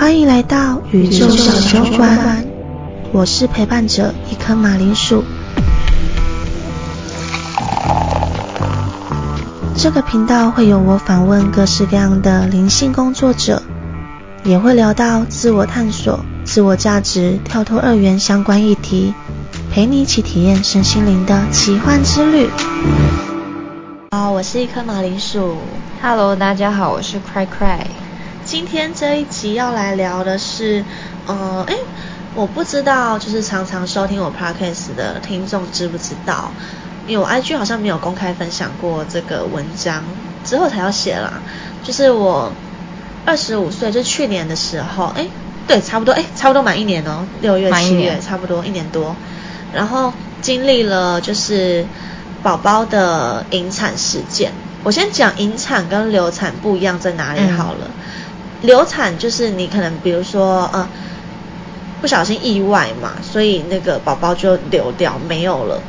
欢迎来到宇宙小酒馆，我是陪伴者一颗马铃薯。这个频道会有我访问各式各样的灵性工作者，也会聊到自我探索、自我价值、跳脱二元相关议题，陪你一起体验身心灵的奇幻之旅。好，我是一颗马铃薯。Hello，大家好，我是 Cry Cry。今天这一集要来聊的是，呃，诶，我不知道，就是常常收听我 podcast 的听众知不知道？因为我 IG 好像没有公开分享过这个文章，之后才要写啦。就是我二十五岁，就去年的时候，诶，对，差不多，诶，差不多满一年哦，六月、七月，差不多一年多。然后经历了就是宝宝的引产事件。我先讲引产跟流产不一样在哪里嗯好了。流产就是你可能比如说呃不小心意外嘛，所以那个宝宝就流掉没有了，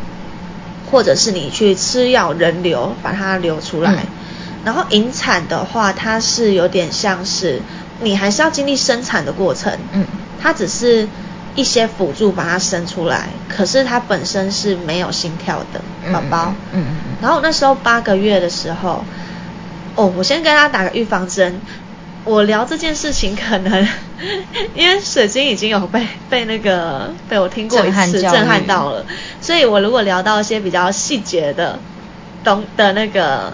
或者是你去吃药人流把它流出来。嗯然后引产的话，它是有点像是你还是要经历生产的过程，嗯它只是一些辅助把它生出来，可是它本身是没有心跳的嗯宝宝。嗯嗯嗯嗯然后那时候八个月的时候，哦，我先跟他打个预防针。我聊这件事情，可能 因为水晶已经有被被那个被我听过一次，震撼到了，所以我如果聊到一些比较细节的东的那个，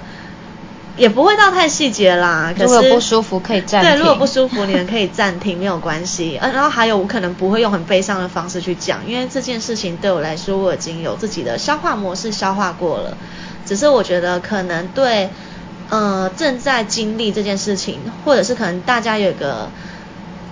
也不会到太细节啦。可是如果不舒服可以暂停对，停如果不舒服，你们可以暂停，没有关系。呃，然后还有，我可能不会用很悲伤的方式去讲，因为这件事情对我来说，我已经有自己的消化模式消化过了。只是我觉得可能对，呃，正在经历这件事情，或者是可能大家有个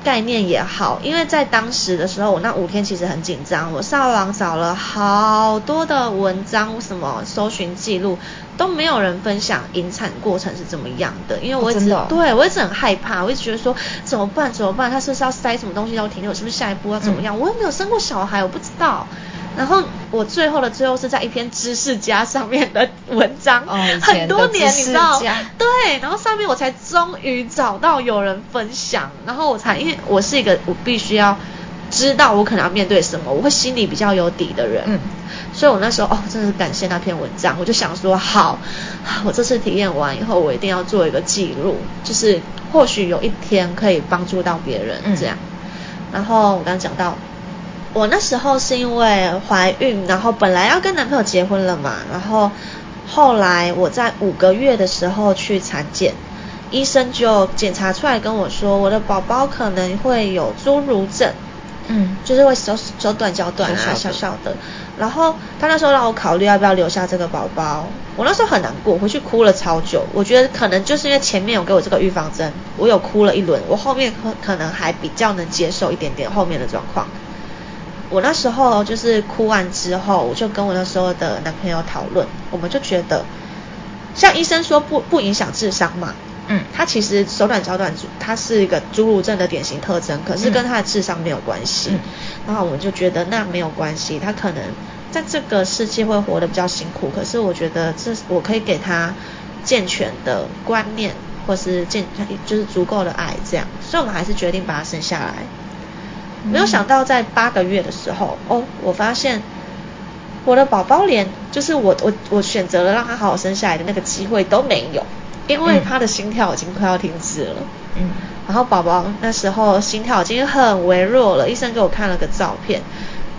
概念也好，因为在当时的时候，我那五天其实很紧张，我上网找了好多的文章，什么搜寻记录，都没有人分享引产过程是怎么样的，因为我一直、哦哦对我一直很害怕，我一直觉得说怎么办怎么办，他是不是要塞什么东西到体内，我是不是下一步要怎么样？我又没有生过小孩，我不知道。然后我最后的最后是在一篇知识家上面的文章，哦很多年你知道？家，对，然后上面我才终于找到有人分享，然后我才因为我是一个我必须要知道我可能要面对什么，我会心里比较有底的人，嗯。所以我那时候哦，真的是感谢那篇文章，我就想说好，我这次体验完以后，我一定要做一个记录，就是或许有一天可以帮助到别人嗯。这样。然后我刚刚讲到，我那时候是因为怀孕，然后本来要跟男朋友结婚了嘛，然后后来我在五个月的时候去产检，医生就检查出来跟我说，我的宝宝可能会有侏儒症。嗯就是会手手短脚短啊，小小的。然后他那时候让我考虑要不要留下这个宝宝，我那时候很难过，回去哭了超久。我觉得可能就是因为前面有给我这个预防针，我有哭了一轮，我后面可可能还比较能接受一点点后面的状况。我那时候就是哭完之后，我就跟我那时候的男朋友讨论，我们就觉得，像医生说不不影响智商嘛，嗯他其实手短脚短，他是一个侏儒症的典型特征，可是跟嗯他的智商没有关系。嗯然后我们就觉得那没有关系，他可能在这个世界会活得比较辛苦，可是我觉得这我可以给他健全的观念，或是健就是足够的爱这样，所以我们还是决定把他生下来。没有想到在八个月的时候，哦，我发现我的宝宝连就是我我我选择了让他好好生下来的那个机会都没有，因为嗯他的心跳已经快要停止了。嗯然后宝宝那时候心跳已经很微弱了，医生给我看了个照片。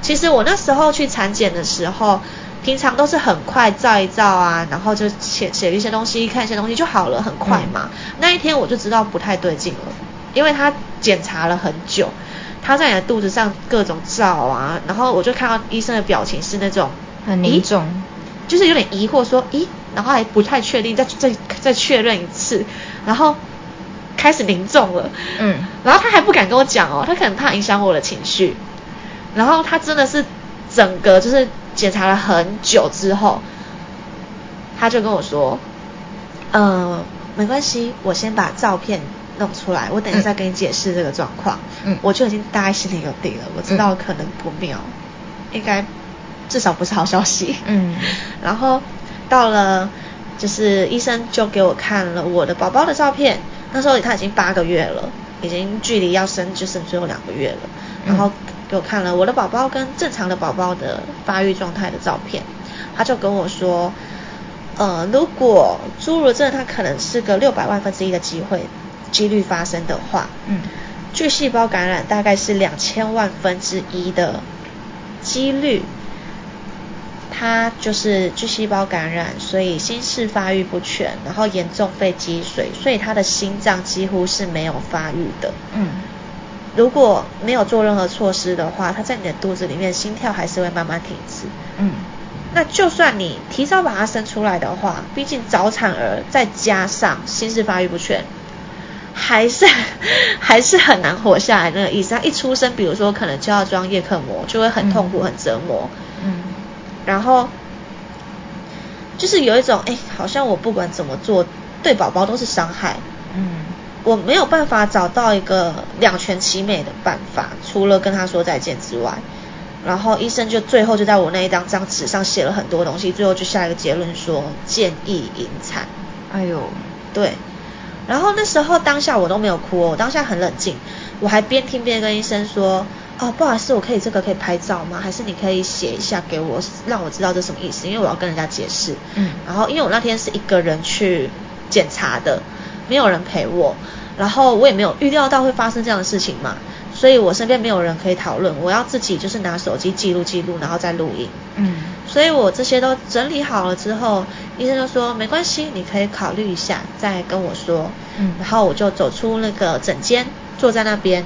其实我那时候去产检的时候，平常都是很快照一照啊，然后就写写一些东西，看一些东西就好了，很快嘛。那一天我就知道不太对劲了，因为他检查了很久，他在你的肚子上各种照啊，然后我就看到医生的表情是那种很凝重就是有点疑惑说，咦，然后还不太确定，再再再确认一次，然后开始凝重了，嗯。然后他还不敢跟我讲哦，他可能怕影响我的情绪，然后他真的是整个就是检查了很久之后，他就跟我说，呃，没关系，我先把照片弄出来，我等一下再跟你解释这个状况。嗯我就已经大概心里有底了，我知道可能不妙，应该至少不是好消息。嗯 然后到了，就是医生就给我看了我的宝宝的照片，那时候他已经八个月了，已经距离要生就剩最后两个月了，然后给我看了我的宝宝跟正常的宝宝的发育状态的照片，他就跟我说，呃，如果侏儒症它可能是个六百万分之一的机会几率发生的话，嗯，巨细胞感染大概是两千万分之一的几率。它就是巨细胞感染，所以心室发育不全，然后严重肺积水，所以他的心脏几乎是没有发育的。嗯，如果没有做任何措施的话，他在你的肚子里面心跳还是会慢慢停止。嗯，那就算你提早把它生出来的话，毕竟早产儿再加上心室发育不全，还是 还是很难活下来那个意思。他一出生，比如说可能就要装叶克膜，就会很痛苦、很折磨。嗯。然后就是有一种，哎，好像我不管怎么做，对宝宝都是伤害。嗯。我没有办法找到一个两全其美的办法，除了跟他说再见之外。然后医生就最后就在我那一张张纸上写了很多东西，最后就下一个结论说建议引产。哎呦，对。然后那时候当下我都没有哭，我当下很冷静，我还边听边跟医生说。哦，不好意思，我可以这个可以拍照吗？还是你可以写一下给我，让我知道这什么意思？因为我要跟人家解释。嗯。然后，因为我那天是一个人去检查的，没有人陪我，然后我也没有预料到会发生这样的事情嘛，所以我身边没有人可以讨论，我要自己就是拿手机记录记录，然后再录音。嗯。所以我这些都整理好了之后，医生就说没关系，你可以考虑一下，再跟我说。嗯。然后我就走出那个诊间，坐在那边。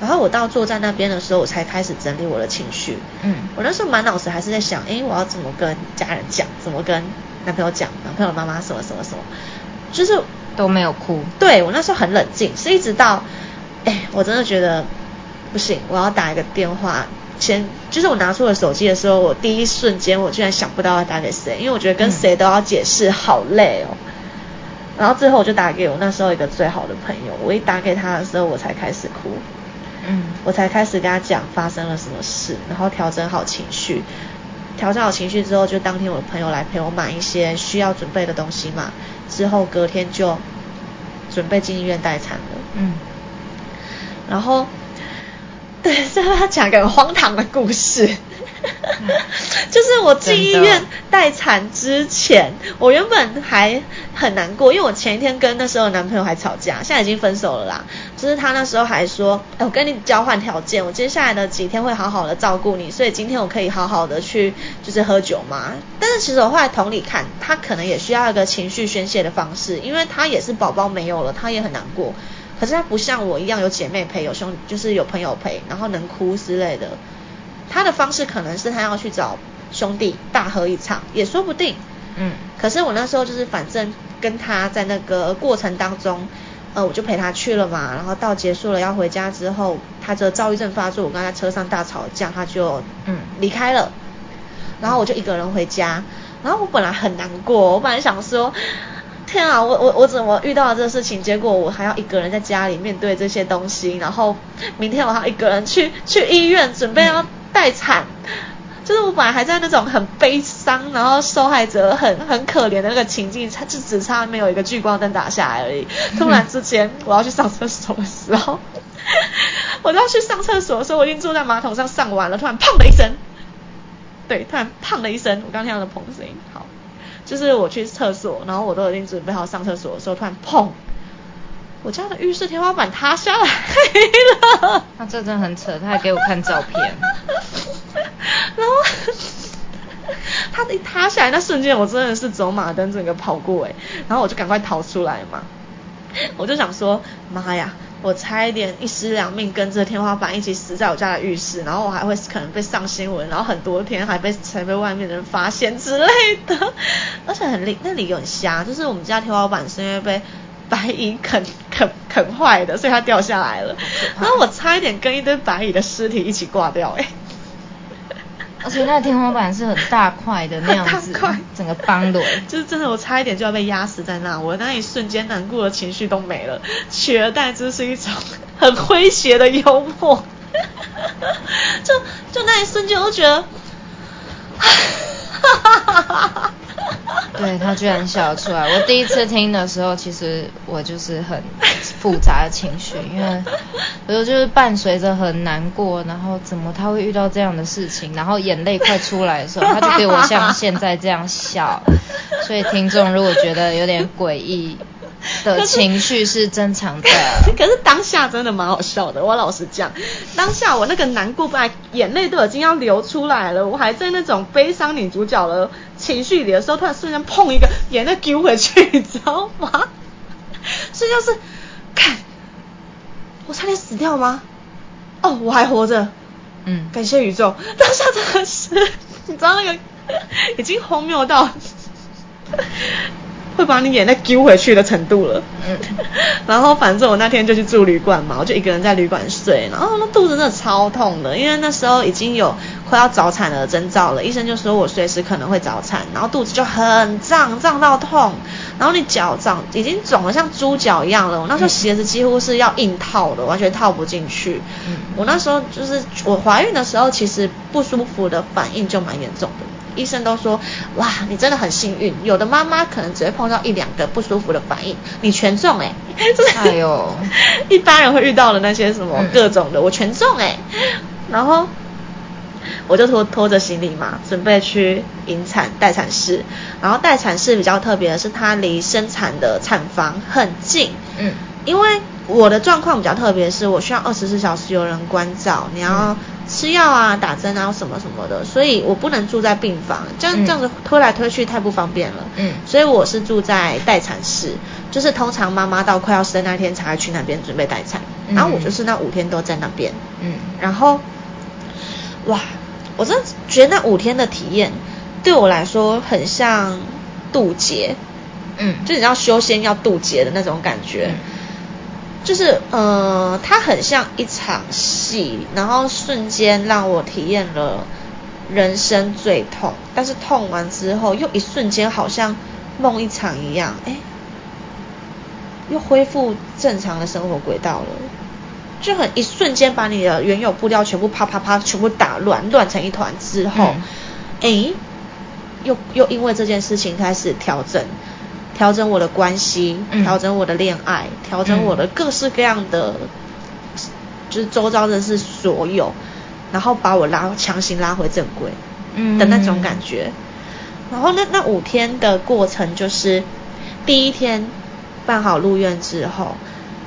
然后我到坐在那边的时候，我才开始整理我的情绪。嗯，我那时候满脑子还是在想，哎，我要怎么跟家人讲，怎么跟男朋友讲，男朋友妈妈什么什么什么，就是都没有哭。对我那时候很冷静，是一直到，哎，我真的觉得不行，我要打一个电话。先就是我拿出了手机的时候，我第一瞬间我居然想不到要打给谁，因为我觉得跟谁都要解释，好累哦。然后最后我就打给我那时候一个最好的朋友，我一打给他的时候，我才开始哭。嗯，我才开始跟他讲发生了什么事，然后调整好情绪，调整好情绪之后，就当天我的朋友来陪我买一些需要准备的东西嘛，之后隔天就准备进医院待产了。嗯，然后，对，最后他讲个很荒唐的故事。就是我进医院待产之前，我原本还很难过，因为我前一天跟那时候男朋友还吵架，现在已经分手了啦。就是他那时候还说，哎，我跟你交换条件，我接下来的几天会好好的照顾你，所以今天我可以好好的去就是喝酒嘛。但是其实我后来同理看，他可能也需要一个情绪宣泄的方式，因为他也是宝宝没有了，他也很难过。可是他不像我一样有姐妹陪，有兄就是有朋友陪，然后能哭之类的。他的方式可能是他要去找兄弟大喝一场，也说不定。嗯。可是我那时候就是反正跟他在那个过程当中，呃，我就陪他去了嘛。然后到结束了要回家之后，他的躁郁症发作，我跟他车上大吵架，他就嗯离开了。然后我就一个人回家。然后我本来很难过，我本来想说，天啊，我我我怎么遇到了这个事情？结果我还要一个人在家里面对这些东西。然后明天我还要一个人去去医院准备要。待产，就是我本来还在那种很悲伤，然后受害者很很可怜的那个情境，它就只差没有一个聚光灯打下来而已。突然之间，我要去上厕所的时候，我要去上厕所的时候，我已经坐在马桶上上完了，突然砰的一声，对，突然砰的一声，我刚听到的砰声音，好，就是我去厕所，然后我都已经准备好上厕所的时候，突然砰。我家的浴室天花板塌下来了，那这真的很扯，他还给我看照片。然后 他一塌下来那瞬间，我真的是走马灯整个跑过哎，然后我就赶快逃出来嘛。我就想说，妈呀，我差一点一尸两命跟着天花板一起死在我家的浴室，然后我还会可能被上新闻，然后很多天还被才被外面的人发现之类的。而且很理那理由很瞎，就是我们家天花板是因为被。白蚁啃 啃啃坏的，所以它掉下来了。然后我差一点跟一堆白蚁的尸体一起挂掉哎。而且那天花板是很大块的那样子，整个崩了。就是真的，我差一点就要被压死在那，我那一瞬间难过的情绪都没了，取而代之是一种很诙谐的幽默。就就那一瞬间，我觉得，哈哈哈哈哈。对他居然笑出来。我第一次听的时候，其实我就是很复杂的情绪，因为 我就是伴随着很难过，然后怎么他会遇到这样的事情，然后眼泪快出来的时候，他就给我像现在这样笑。所以听众如果觉得有点诡异。的情绪是正常的，可是当下真的蛮好笑的。我老实讲，当下我那个难过，不然眼泪都已经要流出来了，我还在那种悲伤女主角的情绪里的时候，突然瞬间碰一个眼泪丢回去，你知道吗？所以就是，看，我差点死掉吗？哦，我还活着，嗯，感谢宇宙。当下真的是，你知道那个已经荒谬到。会把你眼泪丢回去的程度了。嗯，然后反正我那天就去住旅馆嘛，我就一个人在旅馆睡，然后那肚子真的超痛的，因为那时候已经有快要早产的征兆了，医生就说我随时可能会早产，然后肚子就很胀，胀到痛，然后你脚胀已经肿得像猪脚一样了，我那时候鞋子几乎是要硬套的，完全套不进去。嗯，我那时候就是我怀孕的时候，其实不舒服的反应就蛮严重的。医生都说，哇，你真的很幸运。有的妈妈可能只会碰到一两个不舒服的反应，你全中哎，哎呦，一般人会遇到的那些什么各种的，我全中哎。然后我就拖拖着行李嘛，准备去引产待产室。然后待产室比较特别的是，它离生产的产房很近。嗯，因为我的状况比较特别，是我需要二十四小时有人关照，你要。吃药啊，打针啊，什么什么的，所以我不能住在病房，这样这样子推来推去太不方便了。嗯，所以我是住在待产室，就是通常妈妈到快要生那天才会去那边准备待产，然后我就是那五天都在那边。嗯，然后，哇，我真的觉得那五天的体验对我来说很像渡劫，嗯，就你要修仙要渡劫的那种感觉。就是，呃，它很像一场戏，然后瞬间让我体验了人生最痛，但是痛完之后又一瞬间好像梦一场一样，哎，又恢复正常的生活轨道了，就很一瞬间把你的原有步调全部啪啪啪全部打乱，乱成一团之后，哎，又又因为这件事情开始调整。调整我的关系，调整我的恋爱，调整我的各式各样的，就是周遭的是所有，然后把我拉强行拉回正轨的那种感觉。然后那那五天的过程就是，第一天办好入院之后，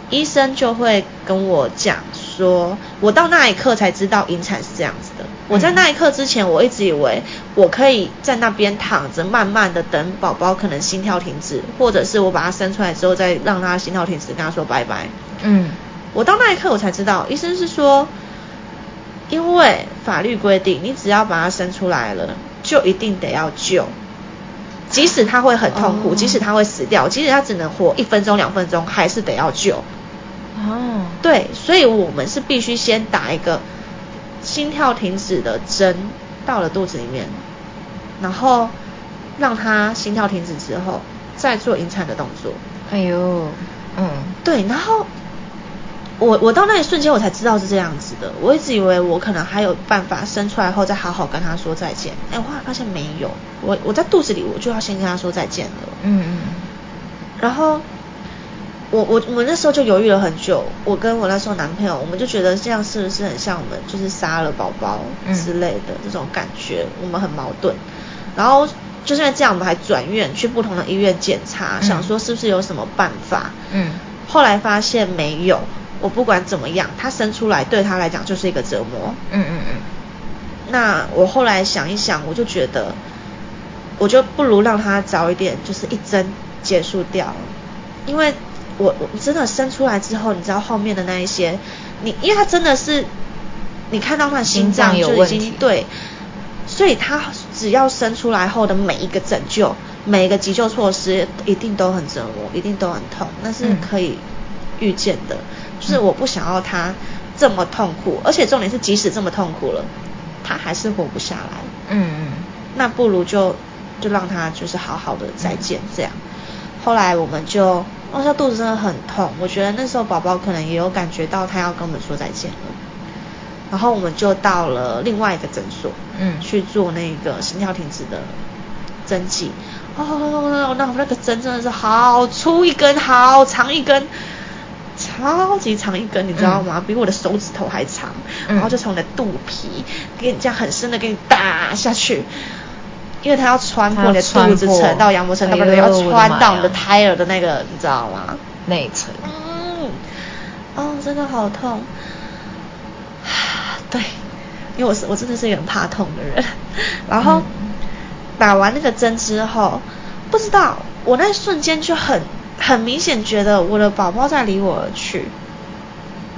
医生就会跟我讲说，我到那一刻才知道引产是这样子的。我在那一刻之前，我一直以为我可以在那边躺着，慢慢的等宝宝可能心跳停止，或者是我把他生出来之后再让他心跳停止，跟他说拜拜。嗯，我到那一刻我才知道，医生是说，因为法律规定，你只要把他生出来了，就一定得要救，即使他会很痛苦，即使他会死掉，即使他只能活一分钟两分钟，还是得要救。哦，对，所以我们是必须先打一个。心跳停止的针到了肚子里面，然后让他心跳停止之后，再做引产的动作。哎呦，嗯，对，然后我我到那一瞬间我才知道是这样子的，我一直以为我可能还有办法生出来后再好好跟他说再见，哎，我后来发现没有，我我在肚子里我就要先跟他说再见了。嗯嗯，然后。我我我那时候就犹豫了很久，我跟我那时候男朋友，我们就觉得这样是不是很像我们就是杀了宝宝之类的这种感觉，我们很矛盾。然后就因为这样，我们还转院去不同的医院检查，想说是不是有什么办法。嗯。后来发现没有，我不管怎么样，他生出来对他来讲就是一个折磨。嗯嗯嗯。那我后来想一想，我就觉得，我就不如让他早一点，就是一针结束掉，因为。我我真的生出来之后，你知道后面的那一些，你因为他真的是，你看到他的心脏就已经对，所以他只要生出来后的每一个拯救，每一个急救措施一定都很折磨，一定都很痛，那是可以预见的。就是我不想要他这么痛苦，而且重点是即使这么痛苦了，他还是活不下来。嗯嗯，那不如就就让他就是好好的再见这样。后来我们就。哦，他肚子真的很痛，我觉得那时候宝宝可能也有感觉到他要跟我们说再见了，然后我们就到了另外一个诊所，嗯，去做那个心跳停止的针剂。哦，那那个针真的是好粗一根，好长一根，超级长一根，你知道吗？比我的手指头还长。然后就从你的肚皮给你这样很深的给你打下去，因为它要穿破你的肚子层到羊膜层，不对？要穿到你的胎儿的那个，你知道吗？内层。嗯，哦，真的好痛。对，因为我是我真的是一个很怕痛的人。然后打完那个针之后，不知道我那瞬间就很很明显觉得我的宝宝在离我而去。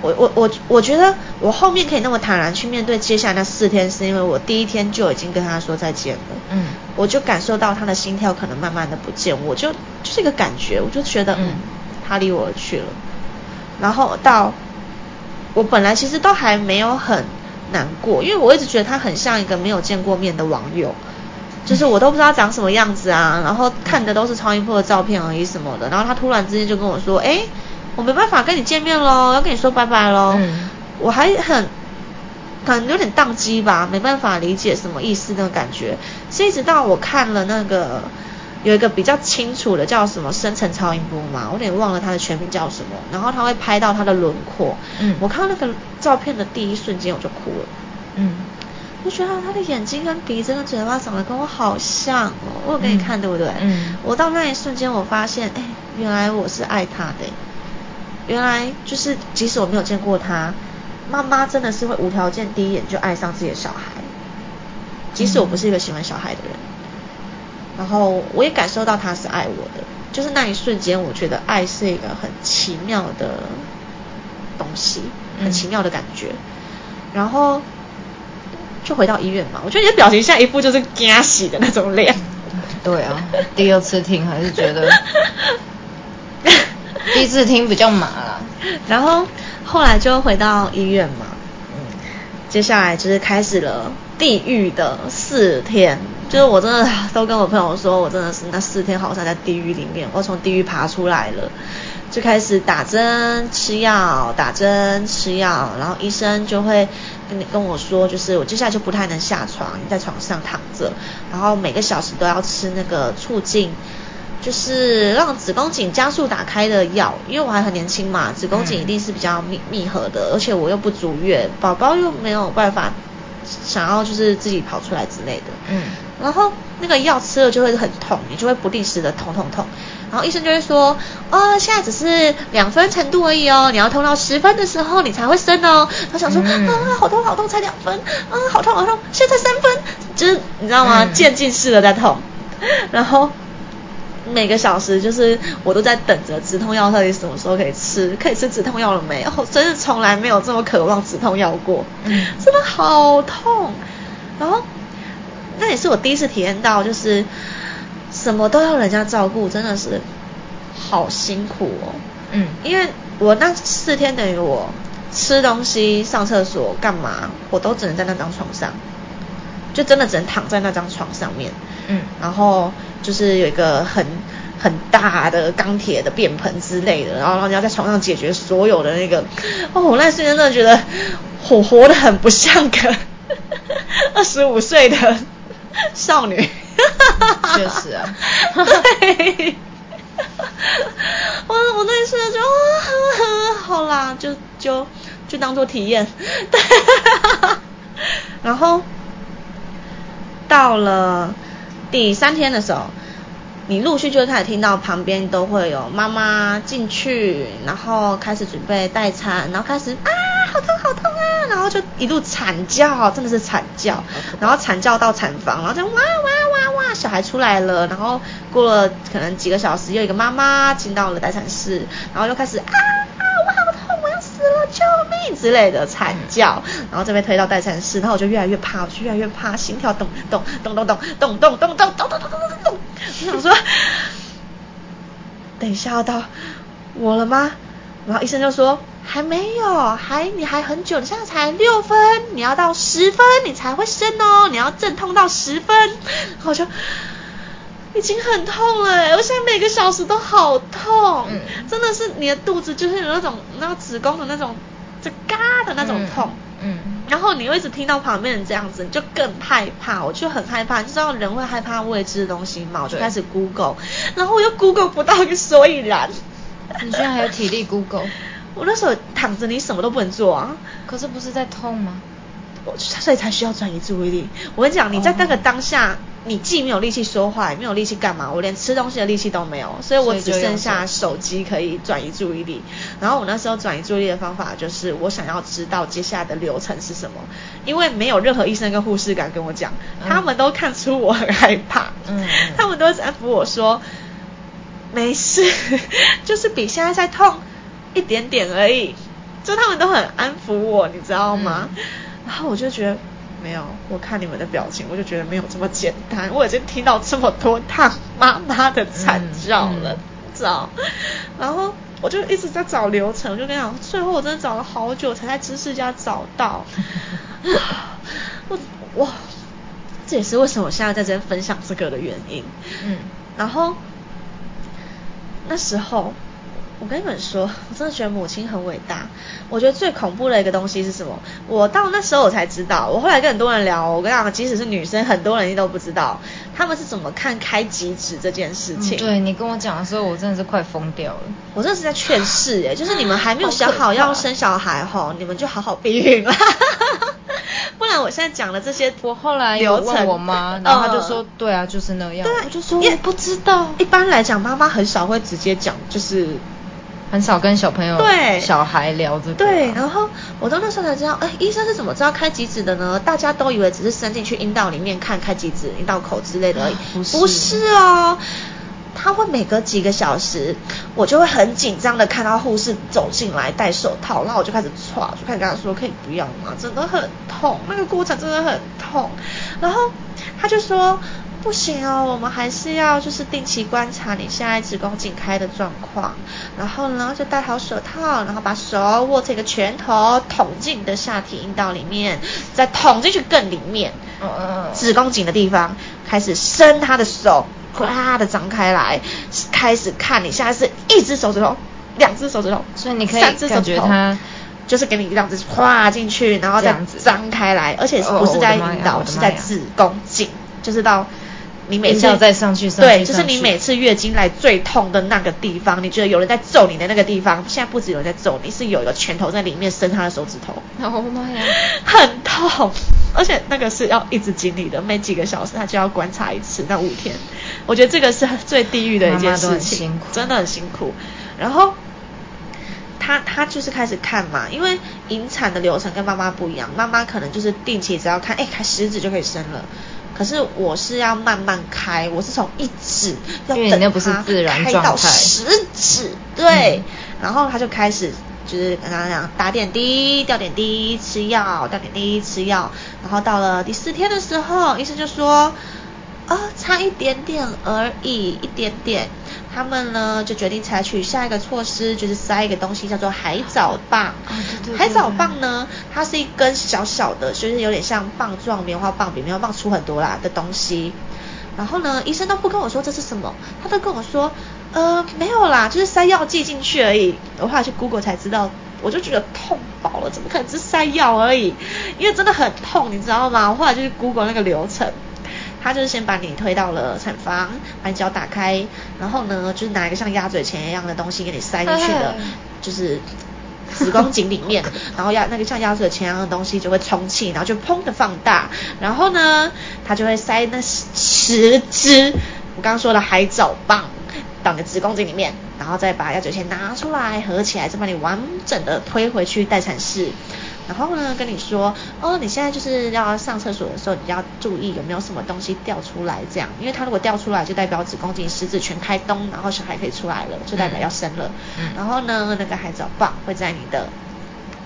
我我我我觉得我后面可以那么坦然去面对接下来那四天，是因为我第一天就已经跟他说再见了。嗯，我就感受到他的心跳可能慢慢的不见，我就就是一个感觉，我就觉得嗯，他离我而去了。然后到我本来其实都还没有很难过，因为我一直觉得他很像一个没有见过面的网友，就是我都不知道长什么样子啊，然后看的都是超音波的照片而已什么的，然后他突然之间就跟我说，哎。我没办法跟你见面喽，要跟你说拜拜喽。嗯，我还很可能有点宕机吧，没办法理解什么意思那个感觉。是一直到我看了那个有一个比较清楚的叫什么深层超音波嘛，我有点忘了它的全名叫什么。然后它会拍到它的轮廓。嗯，我看到那个照片的第一瞬间我就哭了。嗯，我觉得他的眼睛跟鼻子跟嘴巴长得跟我好像哦，我有给你看对不对？嗯，我到那一瞬间我发现，哎，原来我是爱他的。原来就是，即使我没有见过他，妈妈真的是会无条件第一眼就爱上自己的小孩。即使我不是一个喜欢小孩的人，然后我也感受到他是爱我的，就是那一瞬间，我觉得爱是一个很奇妙的东西，很奇妙的感觉。然后就回到医院嘛，我觉得你的表情像一副就是惊喜的那种脸。对啊，第二次听还是觉得。第一次听比较麻了，然后后来就回到医院嘛，嗯，接下来就是开始了地狱的四天，就是我真的都跟我朋友说，我真的是那四天好像在地狱里面，我从地狱爬出来了，就开始打针吃药，打针吃药，然后医生就会跟你跟我说，就是我接下来就不太能下床，在床上躺着，然后每个小时都要吃那个促进。就是让子宫颈加速打开的药，因为我还很年轻嘛，子宫颈一定是比较密密合的，而且我又不足月，宝宝又没有办法想要就是自己跑出来之类的。嗯。然后那个药吃了就会很痛，你就会不定时的痛痛痛。然后医生就会说，哦，现在只是两分程度而已哦，你要痛到十分的时候你才会生哦。他想说，啊，好痛好痛，才两分，啊，好痛好痛，现在三分，就是你知道吗？渐进式的在痛，然后。每个小时就是我都在等着止痛药到底什么时候可以吃，可以吃止痛药了没？哦，真是从来没有这么渴望止痛药过，真的好痛。然后那也是我第一次体验到，就是什么都要人家照顾，真的是好辛苦哦。嗯，因为我那四天等于我吃东西、上厕所、干嘛，我都只能在那张床上，就真的只能躺在那张床上面。嗯，然后。就是有一个很很大的钢铁的便盆之类的，然后你要在床上解决所有的那个，哦，我那瞬间真的觉得我活得很不像个 二十五岁的少女。确实啊。对。我我那一瞬间就啊，好啦，就就就当做体验。对然后到了。第三天的时候，你陆续就开始听到旁边都会有妈妈进去，然后开始准备待产，然后开始啊，好痛好痛啊，然后就一路惨叫，真的是惨叫，然后惨叫到产房，然后就哇哇哇哇，小孩出来了，然后过了可能几个小时，又一个妈妈进到了待产室，然后又开始啊。之类的惨叫，然后就被推到待产室，然后我就越来越怕，我就越来越怕，心跳咚咚咚咚咚咚咚咚咚咚咚咚咚咚咚。我想说，等一下要到我了吗？然后医生就说还没有，还你还很久，你现在才六分，你要到十分你才会生哦，你要阵痛到十分。然后就已经很痛了，我现在每个小时都好痛，真的是你的肚子就是有那种那个子宫的那种。就嘎的那种痛，嗯，然后你又一直听到旁边人这样子，你就更害怕，我就很害怕，你知道人会害怕未知的东西嘛，我就开始 Google，然后我又 Google 不到一个所以然。你居然还有体力 Google？我那时候躺着，你什么都不能做啊。可是不是在痛吗？我所以才需要转移注意力。我跟你讲，你在那个当下，你既没有力气说话，也没有力气干嘛，我连吃东西的力气都没有，所以我只剩下手机可以转移注意力。然后我那时候转移注意力的方法就是，我想要知道接下来的流程是什么，因为没有任何医生跟护士敢跟我讲，他们都看出我很害怕，嗯，他们都安抚我说，没事，就是比现在再痛一点点而已，就他们都很安抚我，你知道吗？然后我就觉得没有，我看你们的表情，我就觉得没有这么简单。我已经听到这么多趟妈妈的惨叫了，知道？然后我就一直在找流程，我就跟你讲，最后我真的找了好久才在知识家找到。我哇，这也是为什么我现在在这边分享这个的原因。嗯，然后那时候。我跟你们说，我真的觉得母亲很伟大。我觉得最恐怖的一个东西是什么？我到那时候我才知道。我后来跟很多人聊，我跟你讲，即使是女生，很多人都不知道他们是怎么看开极指这件事情。对你跟我讲的时候，我真的是快疯掉了。我真的是在劝世哎，就是你们还没有想好要生小孩吼，你们就好好避孕啦。不然我现在讲的这些，我后来有问我妈，然后她就说，对啊，就是那样。对，我就说我不知道。一般来讲，妈妈很少会直接讲，就是。很少跟小朋友、对小孩聊这个。对，然后我到那时候才知道，哎，医生是怎么知道开几指的呢？大家都以为只是伸进去阴道里面看开几指、阴道口之类的而已。不是哦，他会每隔几个小时，我就会很紧张的看到护士走进来戴手套，然后我就开始歘，就开始跟他说可以不要吗？真的很痛，那个过程真的很痛。然后他就说。不行哦，我们还是要就是定期观察你现在子宫颈开的状况，然后呢就戴好手套，然后把手握成一个拳头捅进你的下体阴道里面，再捅进去更里面，子宫颈的地方开始伸他的手，哗的张开来，开始看你现在是一只手指头，两只手指头，所以你可以感觉它就是给你这样子跨进去，然后这样子张开来，而且不是在阴道，是在子宫颈，就是到。你每次要再上去，对，就是你每次月经来最痛的那个地方，你觉得有人在揍你的那个地方，现在不止有人在揍你，是有一个拳头在里面伸他的手指头。哦妈呀，很痛，而且那个是要一直经历的，每几个小时他就要观察一次，那五天，我觉得这个是最地狱的一件事情，真的很辛苦。然后他他就是开始看嘛，因为引产的流程跟妈妈不一样，妈妈可能就是定期只要看，哎，开十指就可以生了。可是我是要慢慢开，我是从一指要等它开到十指，对，然后他就开始就是跟他讲打点滴、吊点滴、吃药、吊点滴、吃药，然后到了第四天的时候，医生就说。啊，差一点点而已，一点点。他们呢就决定采取下一个措施，就是塞一个东西叫做海藻棒。海藻棒呢，它是一根小小的，就是有点像棒状棉花棒，比棉花棒粗很多啦的东西。然后呢，医生都不跟我说这是什么，他都跟我说，呃，没有啦，就是塞药剂进去而已。我后来去 Google 才知道，我就觉得痛饱了，怎么可能只是塞药而已？因为真的很痛，你知道吗？我后来就去 Google 那个流程。他就是先把你推到了产房，把你脚打开，然后呢，就是拿一个像鸭嘴钳一样的东西给你塞进去的，就是子宫颈里面，然后鸭那个像鸭嘴钳一样的东西就会充气，然后就砰的放大，然后呢，他就会塞那十只我刚刚说的海藻棒到你的子宫颈里面，然后再把鸭嘴钳拿出来合起来，再把你完整的推回去待产室。然后呢，跟你说，哦，你现在就是要上厕所的时候，你要注意有没有什么东西掉出来，这样，因为它如果掉出来，就代表子宫颈十指全开通，然后小孩可以出来了，就代表要生了。然后呢，那个海藻棒会在你的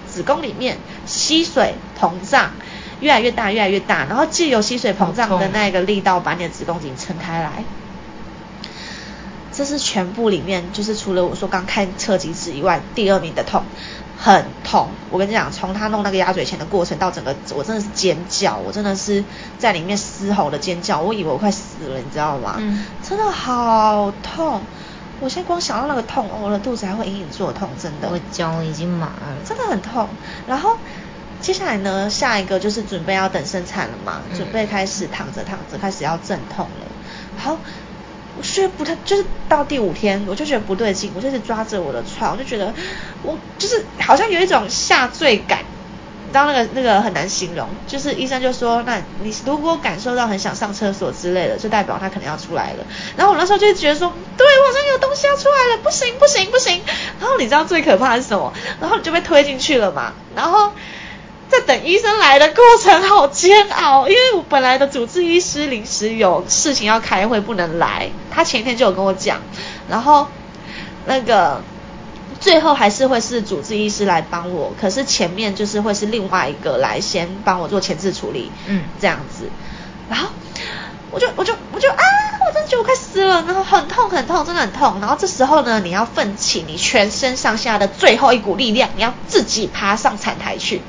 子宫里面吸水膨胀，越来越大，越来越大，然后借由吸水膨胀的那个力道，把你的子宫颈撑开来。这是全部里面，就是除了我说刚看侧脊指以外，第二名的痛。很痛，我跟你讲，从他弄那个鸭嘴钳的过程到整个，我真的是尖叫，我真的是在里面嘶吼的尖叫，我以为我快死了，你知道吗？嗯，真的好痛，我现在光想到那个痛，我的肚子还会隐隐作痛，真的。我脚已经麻了，真的很痛。然后接下来呢，下一个就是准备要等生产了嘛，准备开始躺着躺着开始要阵痛了。好，我觉得不太，就是到第五天我就觉得不对劲，我就是抓着我的床，我就觉得我就是好像有一种下坠感。你知道那个那个很难形容，就是医生就说，那你如果感受到很想上厕所之类的，就代表他可能要出来了。然后我那时候就觉得说，对我好像有东西要出来了，不行不行不行。然后你知道最可怕的是什么？然后你就被推进去了嘛。然后在等医生来的过程好煎熬，因为我本来的主治医师临时有事情要开会不能来，他前一天就有跟我讲，然后那个。最后还是会是主治医师来帮我，可是前面就是会是另外一个来先帮我做前置处理，嗯，这样子，然后我就我就我就啊，我真的觉得我快死了，然后很痛很痛，真的很痛，然后这时候呢，你要奋起你全身上下的最后一股力量，你要自己爬上产台去。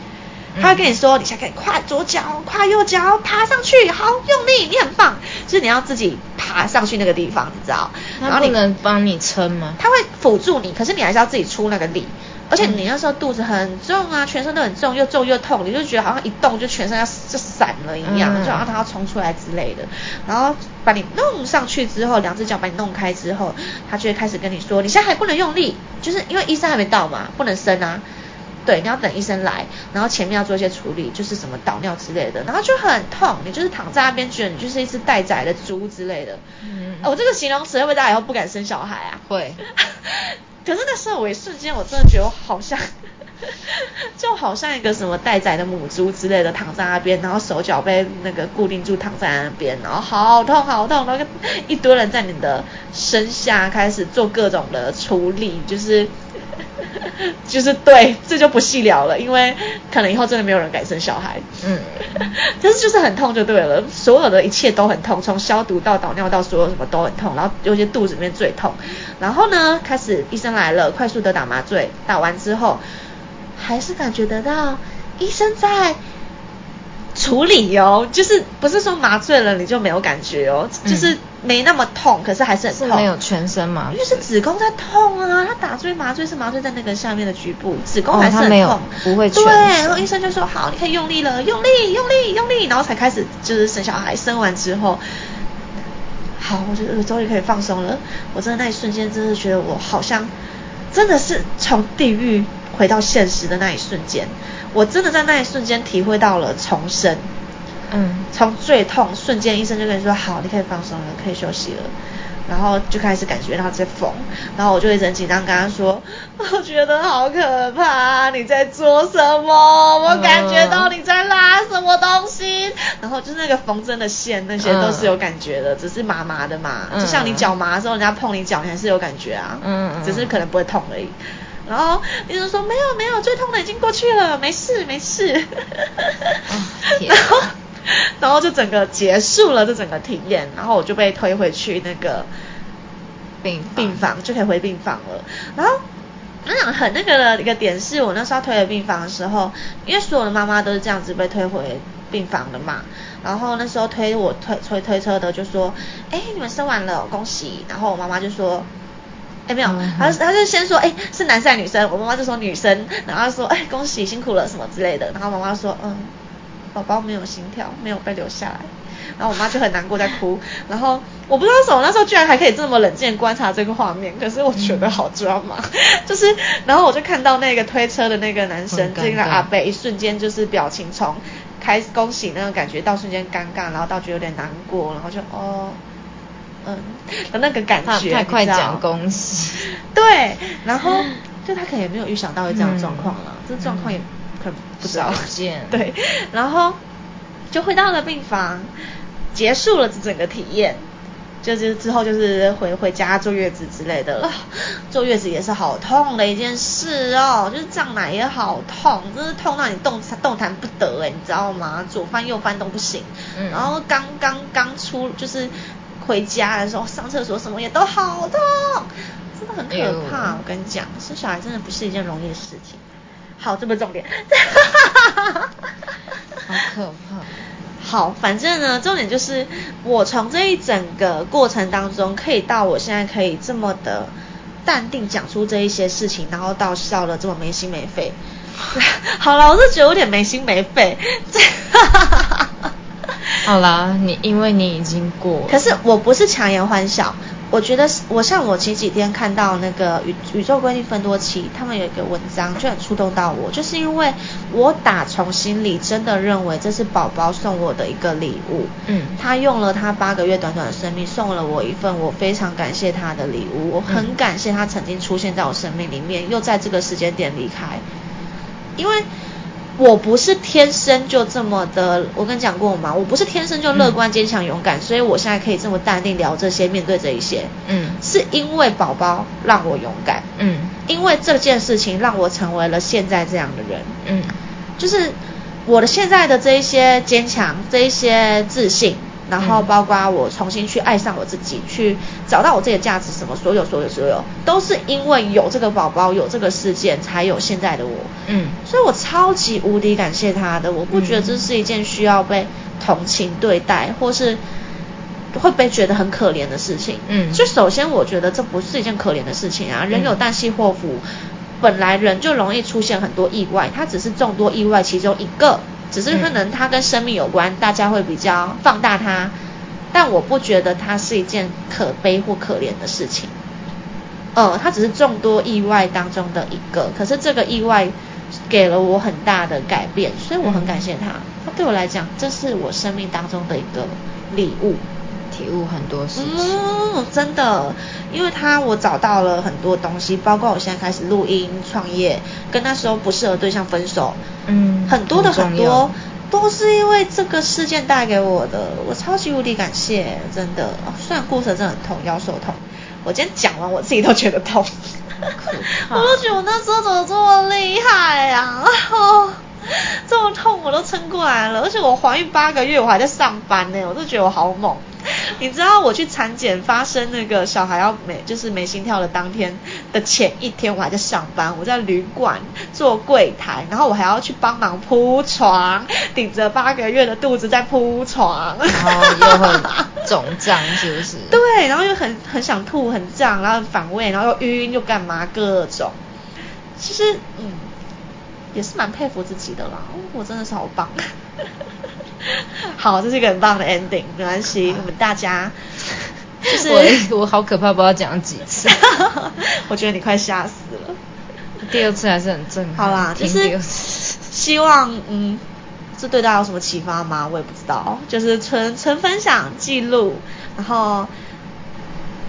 他会跟你说，你现在可以跨左脚，跨右脚，爬上去，好用力，你很棒。就是你要自己爬上去那个地方，你知道？然后你能帮你撑吗？他会辅助你，可是你还是要自己出那个力。而且你那时候肚子很重啊，全身都很重，又重又痛，你就觉得好像一动就全身要就散了一样，就好像他要冲出来之类的。然后把你弄上去之后，两只脚把你弄开之后，他就会开始跟你说，你现在还不能用力，就是因为医生还没到嘛，不能伸啊。对，你要等医生来，然后前面要做一些处理，就是什么导尿之类的，然后就很痛，你就是躺在那边，觉得你就是一只待宰的猪之类的。嗯，我这个形容词会不会大家以后不敢生小孩啊？会。可是那时候我一瞬间，我真的觉得我好像，就好像一个什么待宰的母猪之类的，躺在那边，然后手脚被那个固定住，躺在那边，然后好痛好痛，然后一堆人在你的身下开始做各种的处理，就是。就是对，这就不细聊了，因为可能以后真的没有人敢生小孩。嗯，但是就是很痛就对了，所有的一切都很痛，从消毒到导尿到所有什么都很痛，然后尤其肚子里面最痛。然后呢，开始医生来了，快速的打麻醉，打完之后还是感觉得到医生在。处理哦，就是不是说麻醉了你就没有感觉哦，就是没那么痛，可是还是很痛。没有全身麻因为是子宫在痛啊，他打醉麻醉是麻醉在那个下面的局部，子宫还是很痛，不会。对，然后医生就说好，你可以用力了，用力，用力，用力，然后才开始就是生小孩，生完之后，好，我觉得终于可以放松了。我真的那一瞬间，真的觉得我好像真的是从地狱回到现实的那一瞬间。我真的在那一瞬间体会到了重生，嗯，从最痛瞬间，医生就跟你说好，你可以放松了，可以休息了，然后就开始感觉到在缝，然后我就一直很紧张，跟他说，我觉得好可怕，你在做什么？我感觉到你在拉什么东西，然后就是那个缝针的线那些都是有感觉的，只是麻麻的嘛，就像你脚麻的时候，人家碰你脚，你还是有感觉啊，嗯嗯，只是可能不会痛而已。然后医生说没有没有，最痛的已经过去了，没事没事。然后然后就整个结束了这整个体验，然后我就被推回去那个病病房，就可以回病房了。然后那想很那个的一个点是我那时候推回病房的时候，因为所有的妈妈都是这样子被推回病房的嘛。然后那时候推我推推推车的就说，哎你们生完了恭喜。然后我妈妈就说。哎没有，他他就先说哎是男生还是女生，我妈妈就说女生，然后说哎恭喜辛苦了什么之类的，然后妈妈说嗯宝宝没有心跳，没有被留下来，然后我妈就很难过在哭，然后我不知道什么那时候居然还可以这么冷静观察这个画面，可是我觉得好抓马，就是然后我就看到那个推车的那个男生，这个阿贝一瞬间就是表情从开恭喜那种感觉到瞬间尴尬，然后到觉得有点难过，然后就哦。嗯，的那个感觉，太快讲恭喜。对，然后就他可能也没有预想到会这样状况了，这状况也可能不知道。对，然后就回到了病房，结束了这整个体验，就是之后就是回回家坐月子之类的了。坐月子也是好痛的一件事哦，就是胀奶也好痛，就是痛到你动动弹不得哎，你知道吗？左翻右翻都不行。嗯。然后刚刚刚出就是。回家的时候上厕所什么也都好痛，真的很可怕。我跟你讲，生小孩真的不是一件容易的事情。好，这不是重点。好可怕。好，反正呢，重点就是我从这一整个过程当中，可以到我现在可以这么的淡定讲出这一些事情，然后到笑的这么没心没肺。好了，我是觉得有点没心没肺。好啦，你因为你已经过，可是我不是强颜欢笑。我觉得我像我前几天看到那个宇宇宙规律分多期，他们有一个文章就很触动到我，就是因为我打从心里真的认为这是宝宝送我的一个礼物。嗯，他用了他八个月短短的生命送了我一份我非常感谢他的礼物，我很感谢他曾经出现在我生命里面，又在这个时间点离开，因为。我不是天生就这么的，我跟你讲过吗？我不是天生就乐观、坚强、勇敢，所以我现在可以这么淡定聊这些，面对这一些。嗯，是因为宝宝让我勇敢。嗯，因为这件事情让我成为了现在这样的人。嗯，就是我的现在的这一些坚强，这一些自信。然后包括我重新去爱上我自己，去找到我自己的价值，什么所有所有所有，都是因为有这个宝宝，有这个事件，才有现在的我。嗯，所以我超级无敌感谢他的，我不觉得这是一件需要被同情对待，或是会被觉得很可怜的事情。嗯，就首先我觉得这不是一件可怜的事情啊，人有旦夕祸福，本来人就容易出现很多意外，它只是众多意外其中一个。只是可能它跟生命有关，大家会比较放大它，但我不觉得它是一件可悲或可怜的事情。呃，它只是众多意外当中的一个，可是这个意外给了我很大的改变，所以我很感谢它。它对我来讲，这是我生命当中的一个礼物。体悟很多事情，嗯，真的，因为他我找到了很多东西，包括我现在开始录音创业，跟那时候不适合对象分手，嗯，很多的很多都是因为这个事件带给我的，我超级无敌感谢，真的，虽然过程真的很痛，腰受痛，我今天讲完我自己都觉得痛，我都觉得我那时候怎么这么厉害啊，哦，这么痛我都撑过来了，而且我怀孕八个月我还在上班呢，我都觉得我好猛。你知道我去产检发生那个小孩要没就是没心跳的当天的前一天，我还在上班，我在旅馆做柜台，然后我还要去帮忙铺床，顶着八个月的肚子在铺床，然后又很肿胀，是不是？对，然后又很很想吐，很胀，然后反胃，然后又晕又干嘛各种，其实嗯也是蛮佩服自己的啦，我真的是好棒。好，这是一个很棒的 ending，没关系，我们大家 就是我我好可怕，不知道讲几次，我觉得你快吓死了。第二次还是很震撼。好啦，就是希望嗯，这对大家有什么启发吗？我也不知道，就是纯纯分享记录，然后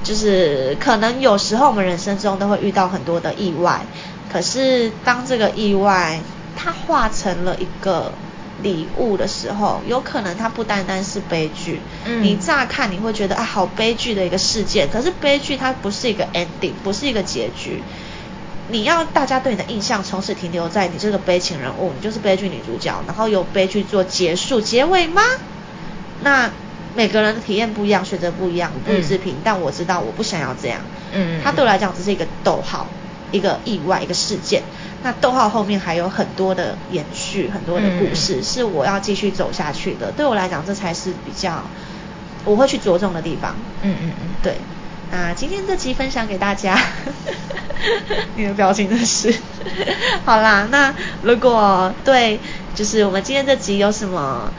就是可能有时候我们人生中都会遇到很多的意外，可是当这个意外它化成了一个。礼物的时候，有可能它不单单是悲剧。嗯，你乍看你会觉得啊，好悲剧的一个事件。可是悲剧它不是一个 ending，不是一个结局。你要大家对你的印象从此停留在你这个悲情人物，你就是悲剧女主角，然后由悲剧做结束结尾吗？那每个人的体验不一样，选择不一样，不予置评。但我知道我不想要这样。嗯，它对我来讲只是一个逗号，一个意外，一个事件。那逗号后面还有很多的延续，很多的故事是我要继续走下去的。对我来讲，这才是比较我会去着重的地方。嗯嗯嗯，对。那今天这集分享给大家，你的表情真是好啦。那如果对就是我们今天这集有什么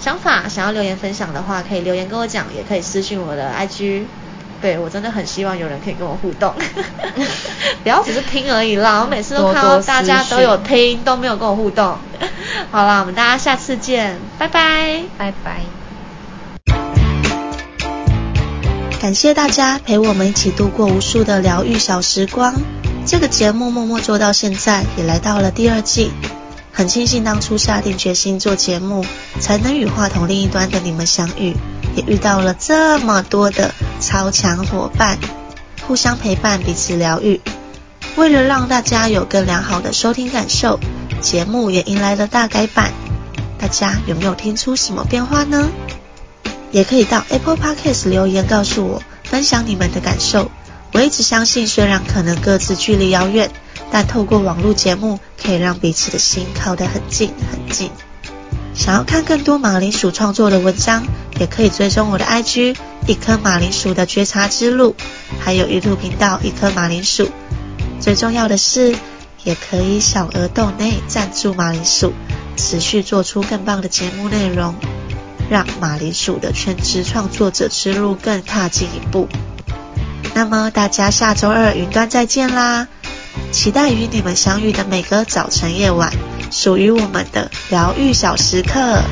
想法，想要留言分享的话，可以留言跟我讲，也可以私信我的 IG。对我真的很希望有人可以跟我互动，不要只是听而已啦。我每次都看到大家都有听，都没有跟我互动。好啦，我们大家下次见，拜拜，拜拜。感谢大家陪我们一起度过无数的疗愈小时光。这个节目默默做到现在，也来到了第二季。很庆幸当初下定决心做节目，才能与话筒另一端的你们相遇。也遇到了这么多的超强伙伴，互相陪伴，彼此疗愈。为了让大家有更良好的收听感受，节目也迎来了大改版。大家有没有听出什么变化呢？也可以到 Apple Podcast 留言告诉我，分享你们的感受。我一直相信，虽然可能各自距离遥远，但透过网络节目，可以让彼此的心靠得很近很近。想要看更多马铃薯创作的文章，也可以追踪我的 IG“ 一颗马铃薯的觉察之路”，还有 YouTube 频道“一颗马铃薯”。最重要的是，也可以小额豆内赞助马铃薯，持续做出更棒的节目内容，让马铃薯的全职创作者之路更踏进一步。那么大家下周二云端再见啦！期待与你们相遇的每个早晨夜晚属于我们的疗愈小时刻。